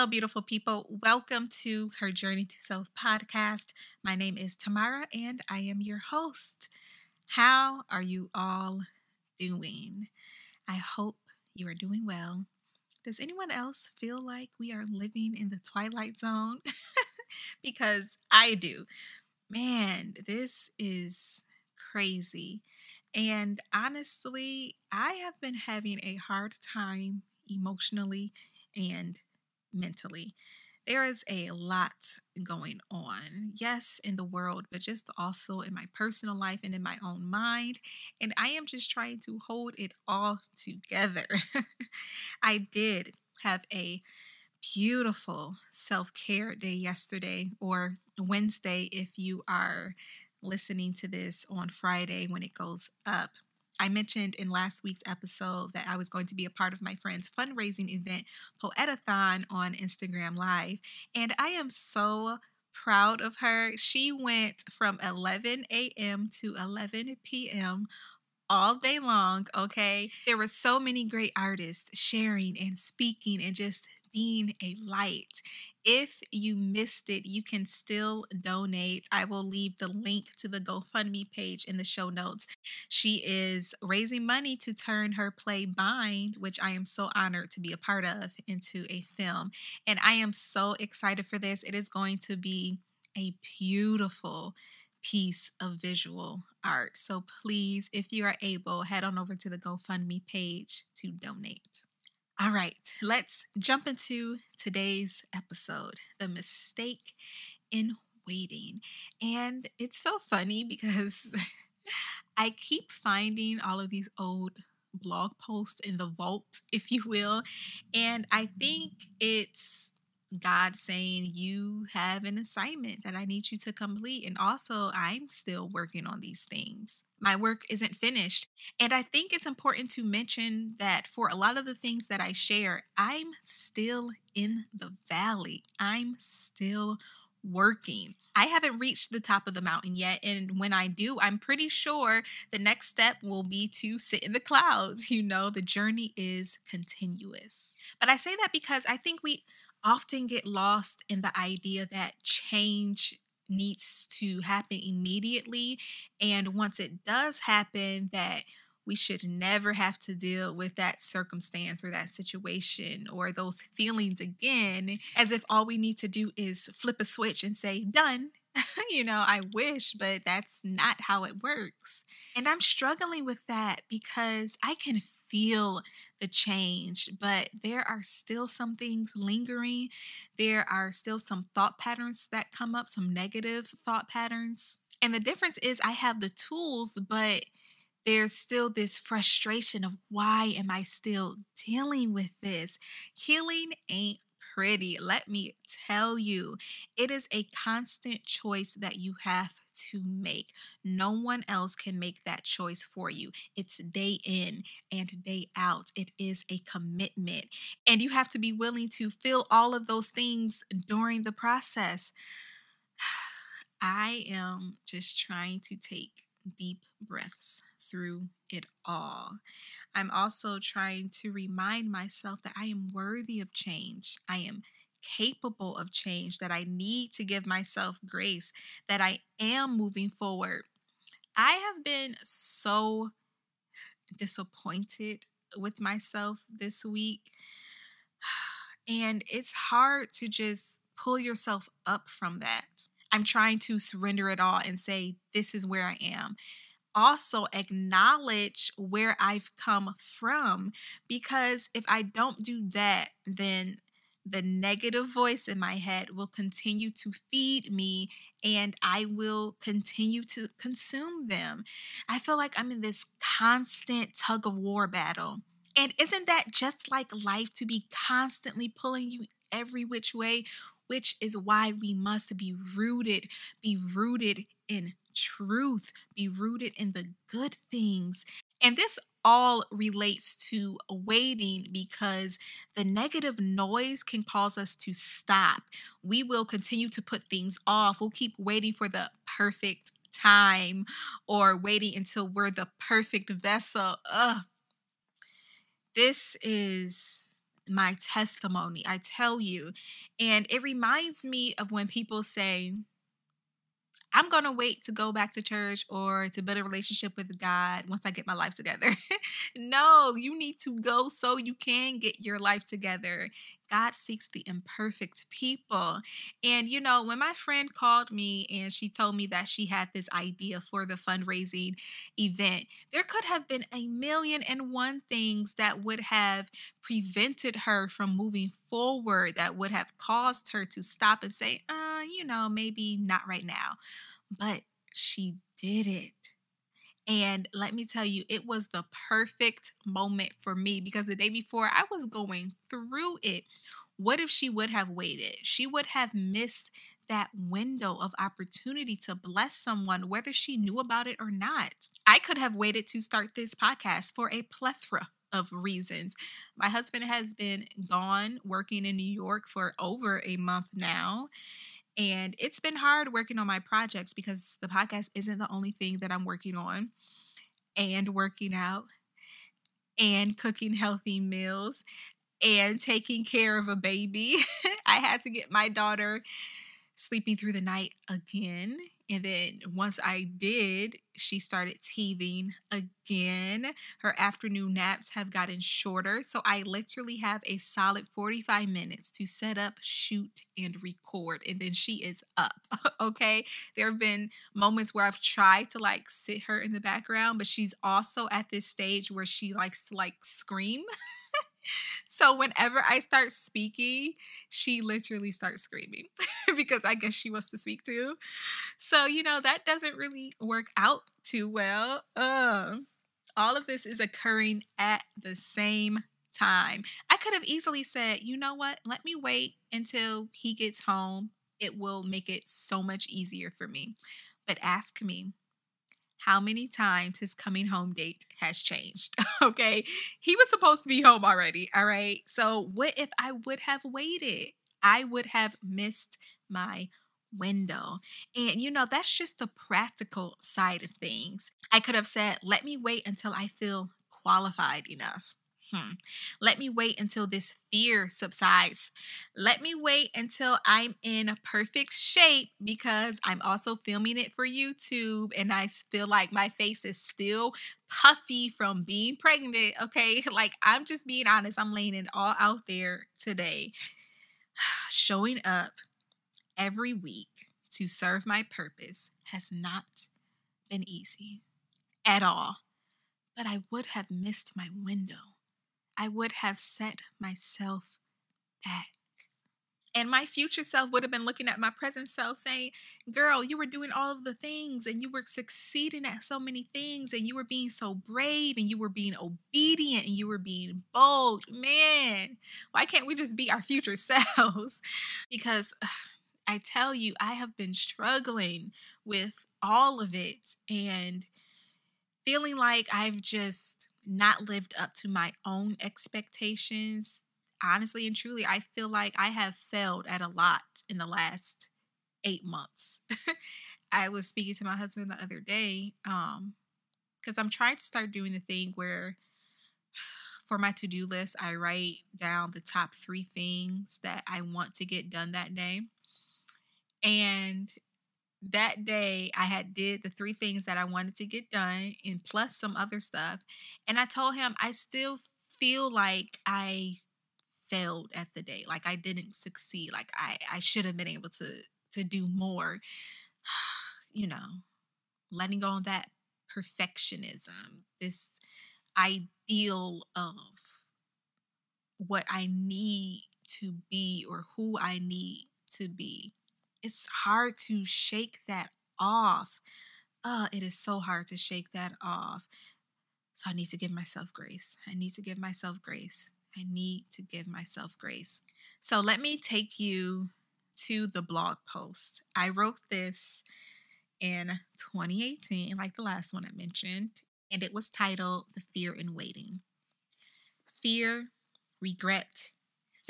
Hello, beautiful people. Welcome to Her Journey to Self podcast. My name is Tamara and I am your host. How are you all doing? I hope you are doing well. Does anyone else feel like we are living in the twilight zone? because I do. Man, this is crazy. And honestly, I have been having a hard time emotionally and mentally. There is a lot going on, yes, in the world, but just also in my personal life and in my own mind. And I am just trying to hold it all together. I did have a beautiful self care day yesterday, or Wednesday if you are listening to this on Friday when it goes up. I mentioned in last week's episode that I was going to be a part of my friend's fundraising event, Poetathon, on Instagram Live. And I am so proud of her. She went from 11 a.m. to 11 p.m all day long, okay? There were so many great artists sharing and speaking and just being a light. If you missed it, you can still donate. I will leave the link to the GoFundMe page in the show notes. She is raising money to turn her play Bind, which I am so honored to be a part of, into a film. And I am so excited for this. It is going to be a beautiful piece of visual art. So please, if you are able, head on over to the GoFundMe page to donate. All right, let's jump into today's episode The Mistake in Waiting. And it's so funny because I keep finding all of these old blog posts in the vault, if you will. And I think it's God saying, You have an assignment that I need you to complete. And also, I'm still working on these things. My work isn't finished. And I think it's important to mention that for a lot of the things that I share, I'm still in the valley. I'm still working. I haven't reached the top of the mountain yet. And when I do, I'm pretty sure the next step will be to sit in the clouds. You know, the journey is continuous. But I say that because I think we often get lost in the idea that change needs to happen immediately. And once it does happen, that we should never have to deal with that circumstance or that situation or those feelings again, as if all we need to do is flip a switch and say, done. you know, I wish, but that's not how it works. And I'm struggling with that because I can feel the change, but there are still some things lingering. There are still some thought patterns that come up, some negative thought patterns. And the difference is I have the tools, but there's still this frustration of why am I still dealing with this? Healing ain't pretty. Let me tell you, it is a constant choice that you have to make. No one else can make that choice for you. It's day in and day out. It is a commitment. And you have to be willing to feel all of those things during the process. I am just trying to take deep breaths through it all. I'm also trying to remind myself that I am worthy of change. I am capable of change, that I need to give myself grace, that I am moving forward. I have been so disappointed with myself this week. And it's hard to just pull yourself up from that. I'm trying to surrender it all and say, This is where I am also acknowledge where I've come from. Because if I don't do that, then the negative voice in my head will continue to feed me and I will continue to consume them. I feel like I'm in this constant tug of war battle. And isn't that just like life to be constantly pulling you every which way? Which is why we must be rooted, be rooted in truth, be rooted in the good things. And this all relates to waiting because the negative noise can cause us to stop. We will continue to put things off. We'll keep waiting for the perfect time or waiting until we're the perfect vessel. Ugh. This is my testimony. I tell you. And it reminds me of when people say, I'm going to wait to go back to church or to build a relationship with God once I get my life together. no, you need to go so you can get your life together. God seeks the imperfect people. And, you know, when my friend called me and she told me that she had this idea for the fundraising event, there could have been a million and one things that would have prevented her from moving forward, that would have caused her to stop and say, uh, you know, maybe not right now. But she did it. And let me tell you, it was the perfect moment for me because the day before I was going through it. What if she would have waited? She would have missed that window of opportunity to bless someone, whether she knew about it or not. I could have waited to start this podcast for a plethora of reasons. My husband has been gone working in New York for over a month now. And it's been hard working on my projects because the podcast isn't the only thing that I'm working on, and working out, and cooking healthy meals, and taking care of a baby. I had to get my daughter sleeping through the night again. And then once I did, she started teething again. Her afternoon naps have gotten shorter. So I literally have a solid 45 minutes to set up, shoot, and record. And then she is up. okay. There have been moments where I've tried to like sit her in the background, but she's also at this stage where she likes to like scream. so whenever I start speaking, she literally starts screaming because I guess she wants to speak too. So, you know, that doesn't really work out too well. Um, all of this is occurring at the same time. I could have easily said, you know what? Let me wait until he gets home. It will make it so much easier for me. But ask me, how many times his coming home date has changed. okay. He was supposed to be home already. All right. So, what if I would have waited? I would have missed my window. And you know, that's just the practical side of things. I could have said, let me wait until I feel qualified enough. Hmm. Let me wait until this fear subsides. Let me wait until I'm in perfect shape because I'm also filming it for YouTube and I feel like my face is still puffy from being pregnant. Okay. Like I'm just being honest. I'm laying it all out there today. Showing up every week to serve my purpose has not been easy at all. But I would have missed my window I would have set myself back. And my future self would have been looking at my present self saying, Girl, you were doing all of the things and you were succeeding at so many things and you were being so brave and you were being obedient and you were being bold. Man, why can't we just be our future selves? because ugh, I tell you, I have been struggling with all of it and feeling like I've just not lived up to my own expectations. Honestly and truly, I feel like I have failed at a lot in the last eight months. I was speaking to my husband the other day, um, because I'm trying to start doing the thing where for my to-do list, I write down the top three things that I want to get done that day. And that day I had did the three things that I wanted to get done and plus some other stuff. And I told him I still feel like I failed at the day. Like I didn't succeed. Like I I should have been able to to do more. you know, letting go of that perfectionism, this ideal of what I need to be or who I need to be it's hard to shake that off. Uh, it is so hard to shake that off. So I need to give myself grace. I need to give myself grace. I need to give myself grace. So let me take you to the blog post. I wrote this in 2018, like the last one I mentioned, and it was titled The Fear in Waiting. Fear, regret,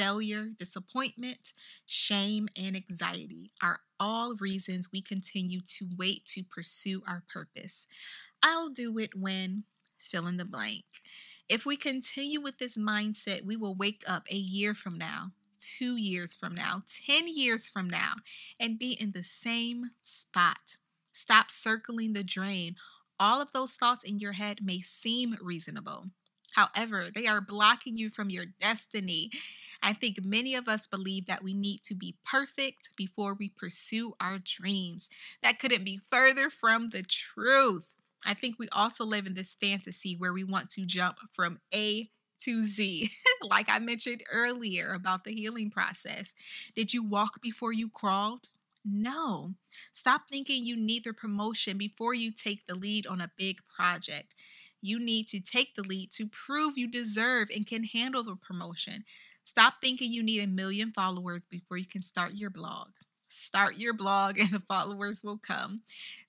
failure, disappointment, shame, and anxiety are all reasons we continue to wait to pursue our purpose. I'll do it when fill in the blank. If we continue with this mindset, we will wake up a year from now, two years from now, 10 years from now, and be in the same spot. Stop circling the drain. All of those thoughts in your head may seem reasonable. However, they are blocking you from your destiny. I think many of us believe that we need to be perfect before we pursue our dreams. That couldn't be further from the truth. I think we also live in this fantasy where we want to jump from A to Z, like I mentioned earlier about the healing process. Did you walk before you crawled? No. Stop thinking you need the promotion before you take the lead on a big project. You need to take the lead to prove you deserve and can handle the promotion. Stop thinking you need a million followers before you can start your blog. Start your blog and the followers will come.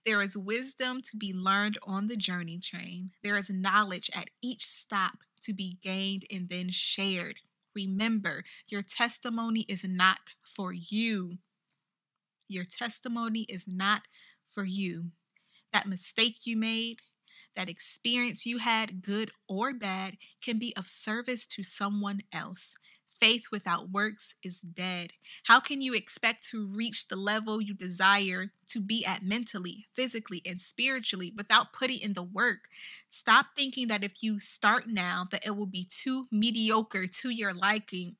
There is wisdom to be learned on the journey train. There is knowledge at each stop to be gained and then shared. Remember, your testimony is not for you. Your testimony is not for you. That mistake you made, that experience you had, good or bad, can be of service to someone else. Faith without works is dead. How can you expect to reach the level you desire to be at mentally, physically, and spiritually without putting in the work? Stop thinking that if you start now that it will be too mediocre to your liking.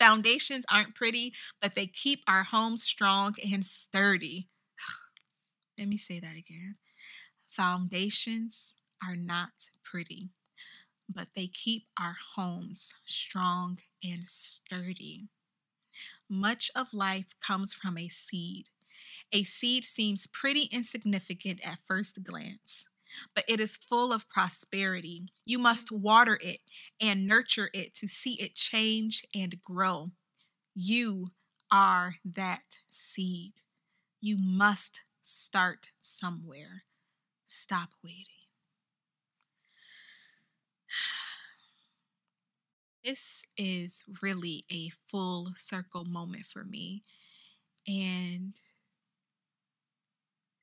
Foundations aren't pretty, but they keep our homes strong and sturdy. Let me say that again. Foundations are not pretty, but they keep our homes strong and sturdy. Much of life comes from a seed. A seed seems pretty insignificant at first glance, but it is full of prosperity. You must water it and nurture it to see it change and grow. You are that seed. You must start somewhere. Stop waiting. This is really a full circle moment for me. And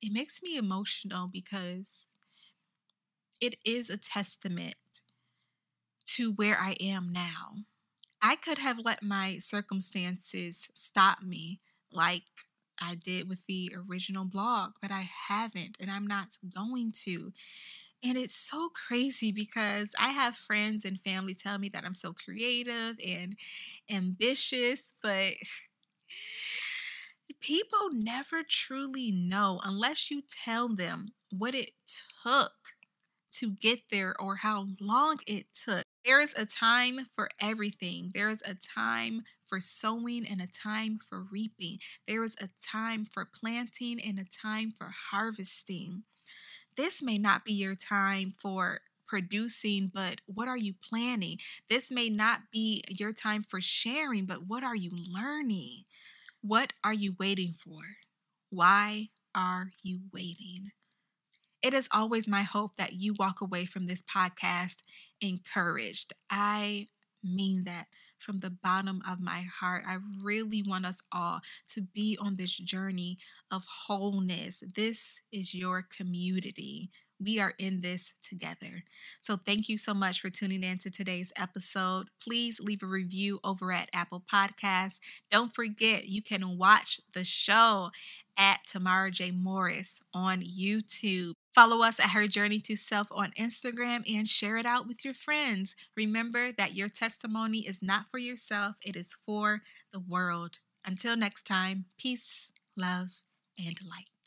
it makes me emotional because it is a testament to where I am now. I could have let my circumstances stop me, like I did with the original blog, but I haven't, and I'm not going to. And it's so crazy because I have friends and family tell me that I'm so creative and ambitious, but people never truly know unless you tell them what it took to get there or how long it took. There is a time for everything. There is a time for sowing and a time for reaping. There is a time for planting and a time for harvesting this may not be your time for producing, but what are you planning? This may not be your time for sharing, but what are you learning? What are you waiting for? Why are you waiting? It is always my hope that you walk away from this podcast encouraged. I mean that from the bottom of my heart. I really want us all to be on this journey of wholeness. This is your community. We are in this together. So, thank you so much for tuning in to today's episode. Please leave a review over at Apple Podcasts. Don't forget, you can watch the show at Tamara J. Morris on YouTube. Follow us at Her Journey to Self on Instagram and share it out with your friends. Remember that your testimony is not for yourself, it is for the world. Until next time, peace, love, and light.